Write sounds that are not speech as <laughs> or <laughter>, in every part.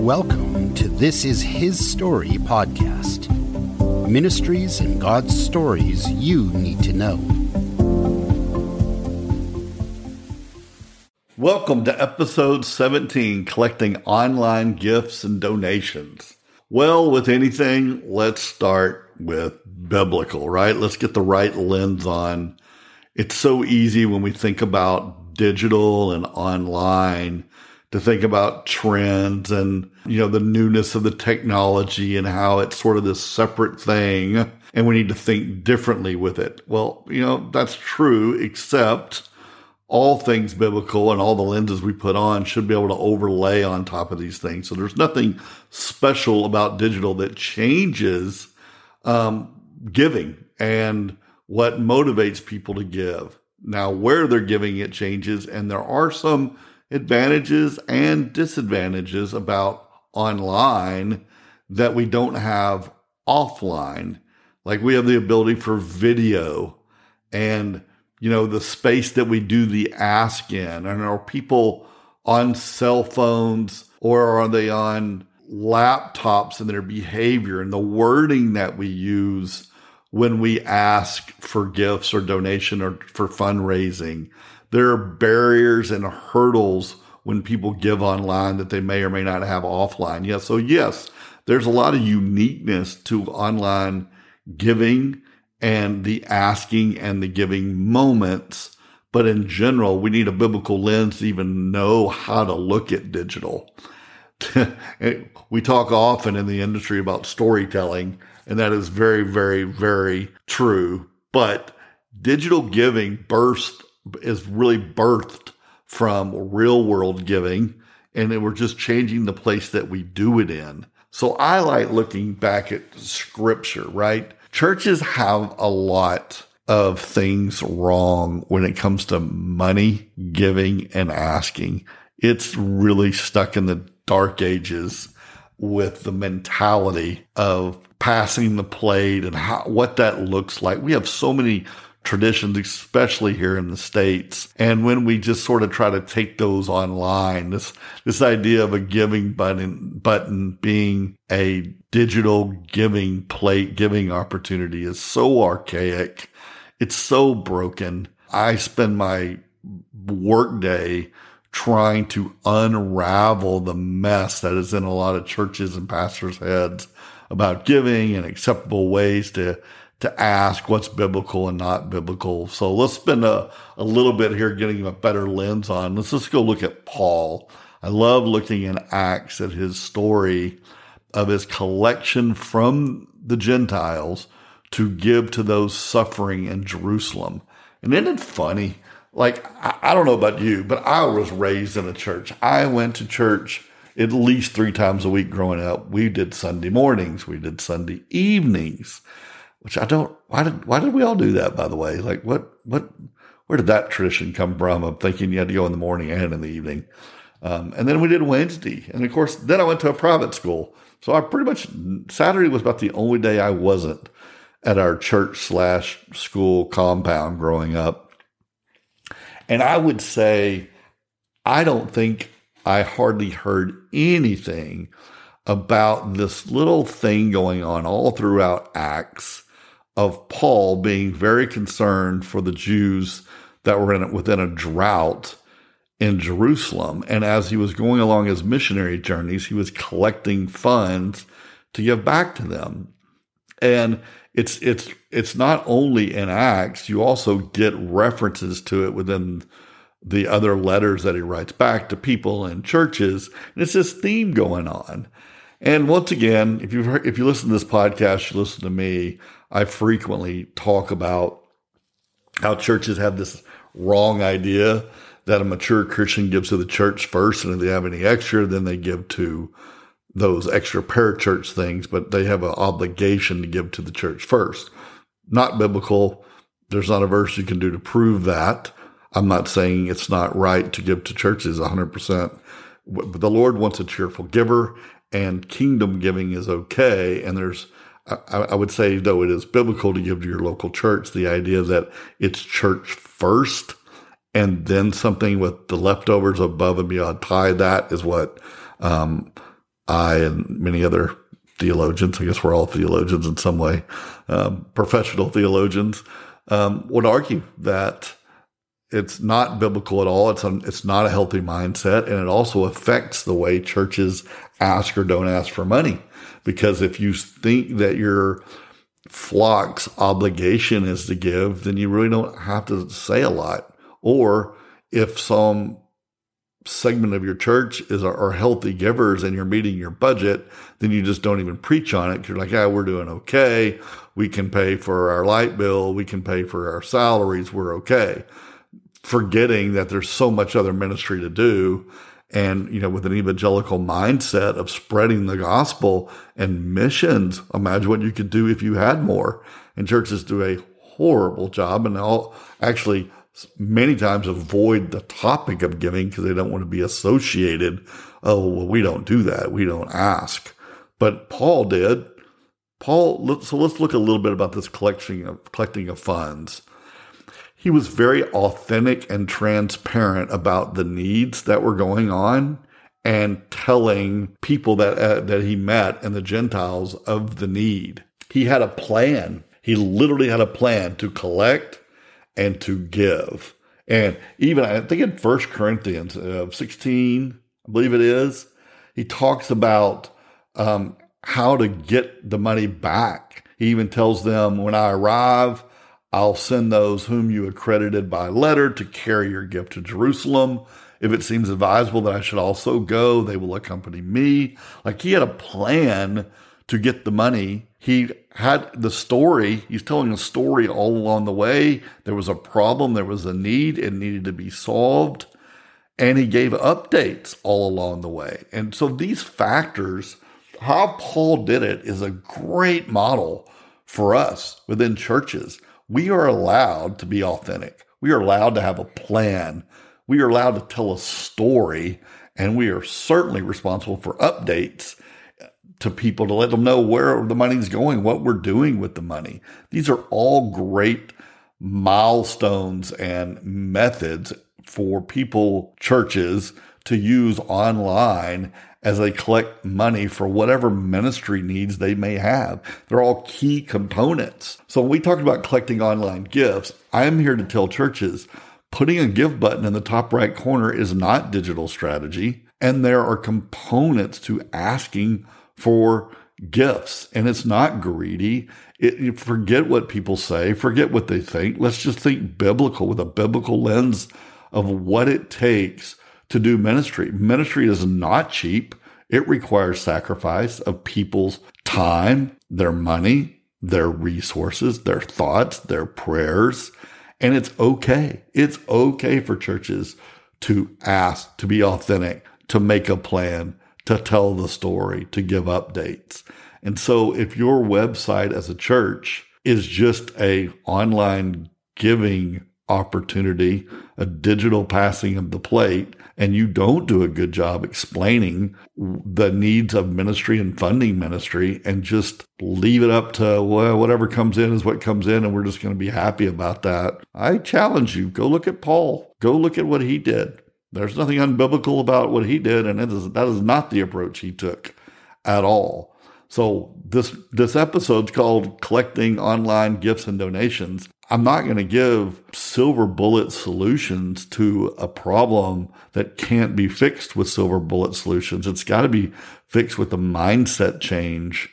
Welcome to This Is His Story podcast ministries and God's stories you need to know. Welcome to episode 17 Collecting Online Gifts and Donations. Well, with anything, let's start with biblical, right? Let's get the right lens on. It's so easy when we think about digital and online to think about trends and, you know, the newness of the technology and how it's sort of this separate thing. And we need to think differently with it. Well, you know, that's true, except all things biblical and all the lenses we put on should be able to overlay on top of these things. So there's nothing special about digital that changes um, giving and what motivates people to give. Now, where they're giving it changes, and there are some advantages and disadvantages about online that we don't have offline. Like we have the ability for video and, you know, the space that we do the ask in. And are people on cell phones or are they on laptops and their behavior and the wording that we use when we ask for gifts or donation or for fundraising? There are barriers and hurdles when people give online that they may or may not have offline. Yeah. So yes, there's a lot of uniqueness to online giving and the asking and the giving moments. But in general, we need a biblical lens to even know how to look at digital. <laughs> we talk often in the industry about storytelling, and that is very, very, very true. But digital giving burst is really birthed from real world giving. And we're just changing the place that we do it in. So I like looking back at scripture, right? Churches have a lot of things wrong when it comes to money, giving, and asking. It's really stuck in the dark ages with the mentality of passing the plate and how, what that looks like. We have so many traditions, especially here in the States. And when we just sort of try to take those online, this, this idea of a giving button, button being a digital giving plate, giving opportunity is so archaic. It's so broken. I spend my workday trying to unravel the mess that is in a lot of churches and pastors' heads about giving and acceptable ways to to ask what's biblical and not biblical. So let's spend a, a little bit here getting a better lens on. Let's just go look at Paul. I love looking in Acts at his story of his collection from the Gentiles to give to those suffering in Jerusalem. And isn't it funny? Like, I, I don't know about you, but I was raised in a church. I went to church at least three times a week growing up. We did Sunday mornings, we did Sunday evenings which I don't. Why did why did we all do that? By the way, like what what where did that tradition come from? Of thinking you had to go in the morning and in the evening. Um, and then we did Wednesday, and of course, then I went to a private school. So I pretty much Saturday was about the only day I wasn't at our church slash school compound growing up. And I would say, I don't think I hardly heard anything about this little thing going on all throughout Acts of Paul being very concerned for the Jews that were in, within a drought in Jerusalem. And as he was going along his missionary journeys, he was collecting funds to give back to them. And it's it's it's not only in Acts, you also get references to it within the other letters that he writes back to people and churches. And it's this theme going on. And once again, if you've if you listen to this podcast, you listen to me. I frequently talk about how churches have this wrong idea that a mature Christian gives to the church first, and if they have any extra, then they give to those extra parachurch things, but they have an obligation to give to the church first. Not biblical. There's not a verse you can do to prove that. I'm not saying it's not right to give to churches 100%. But the Lord wants a cheerful giver, and kingdom giving is okay. And there's I, I would say, though it is biblical to give to your local church, the idea that it's church first and then something with the leftovers above and beyond tithe, that is what um, I and many other theologians, I guess we're all theologians in some way, um, professional theologians, um, would argue that it's not biblical at all. It's, it's not a healthy mindset. And it also affects the way churches ask or don't ask for money. Because if you think that your flock's obligation is to give, then you really don't have to say a lot. Or if some segment of your church is are healthy givers and you're meeting your budget, then you just don't even preach on it. You're like, yeah, we're doing okay. We can pay for our light bill. We can pay for our salaries. We're okay. Forgetting that there's so much other ministry to do. And, you know, with an evangelical mindset of spreading the gospel and missions, imagine what you could do if you had more. And churches do a horrible job and all actually many times avoid the topic of giving because they don't want to be associated. Oh, well, we don't do that. We don't ask. But Paul did. Paul, so let's look a little bit about this collecting of, collecting of funds. He was very authentic and transparent about the needs that were going on and telling people that, uh, that he met and the Gentiles of the need. He had a plan. He literally had a plan to collect and to give. And even I think in First Corinthians uh, 16, I believe it is, he talks about um, how to get the money back. He even tells them, when I arrive, I'll send those whom you accredited by letter to carry your gift to Jerusalem. If it seems advisable that I should also go, they will accompany me. Like he had a plan to get the money. He had the story. He's telling a story all along the way. There was a problem, there was a need, it needed to be solved. And he gave updates all along the way. And so these factors, how Paul did it, is a great model for us within churches. We are allowed to be authentic. We are allowed to have a plan. We are allowed to tell a story. And we are certainly responsible for updates to people to let them know where the money's going, what we're doing with the money. These are all great milestones and methods for people, churches to use online as they collect money for whatever ministry needs they may have. They're all key components. So when we talk about collecting online gifts, I'm here to tell churches putting a give button in the top right corner is not digital strategy. And there are components to asking for gifts and it's not greedy. It, forget what people say, forget what they think. Let's just think biblical with a biblical lens of what it takes to do ministry. Ministry is not cheap. It requires sacrifice of people's time, their money, their resources, their thoughts, their prayers. And it's okay. It's okay for churches to ask, to be authentic, to make a plan, to tell the story, to give updates. And so if your website as a church is just a online giving opportunity, a digital passing of the plate, and you don't do a good job explaining the needs of ministry and funding ministry and just leave it up to well, whatever comes in is what comes in and we're just going to be happy about that. I challenge you, go look at Paul. Go look at what he did. There's nothing unbiblical about what he did, and is, that is not the approach he took at all. So this this episode's called "Collecting Online Gifts and Donations." I'm not going to give silver bullet solutions to a problem that can't be fixed with silver bullet solutions. It's got to be fixed with the mindset change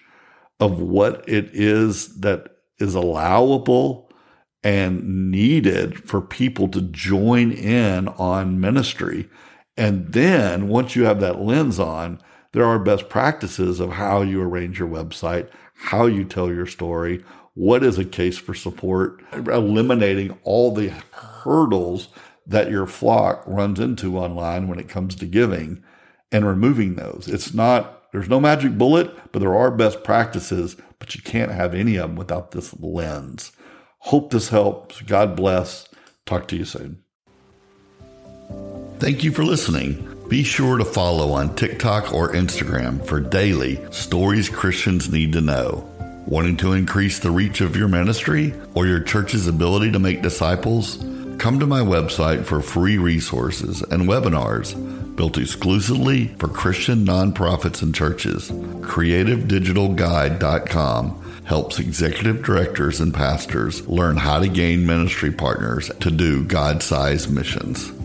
of what it is that is allowable and needed for people to join in on ministry. And then once you have that lens on, there are best practices of how you arrange your website, how you tell your story, what is a case for support, eliminating all the hurdles that your flock runs into online when it comes to giving and removing those. It's not, there's no magic bullet, but there are best practices, but you can't have any of them without this lens. Hope this helps. God bless. Talk to you soon. Thank you for listening. Be sure to follow on TikTok or Instagram for daily stories Christians need to know. Wanting to increase the reach of your ministry or your church's ability to make disciples? Come to my website for free resources and webinars built exclusively for Christian nonprofits and churches. CreativeDigitalGuide.com helps executive directors and pastors learn how to gain ministry partners to do God sized missions.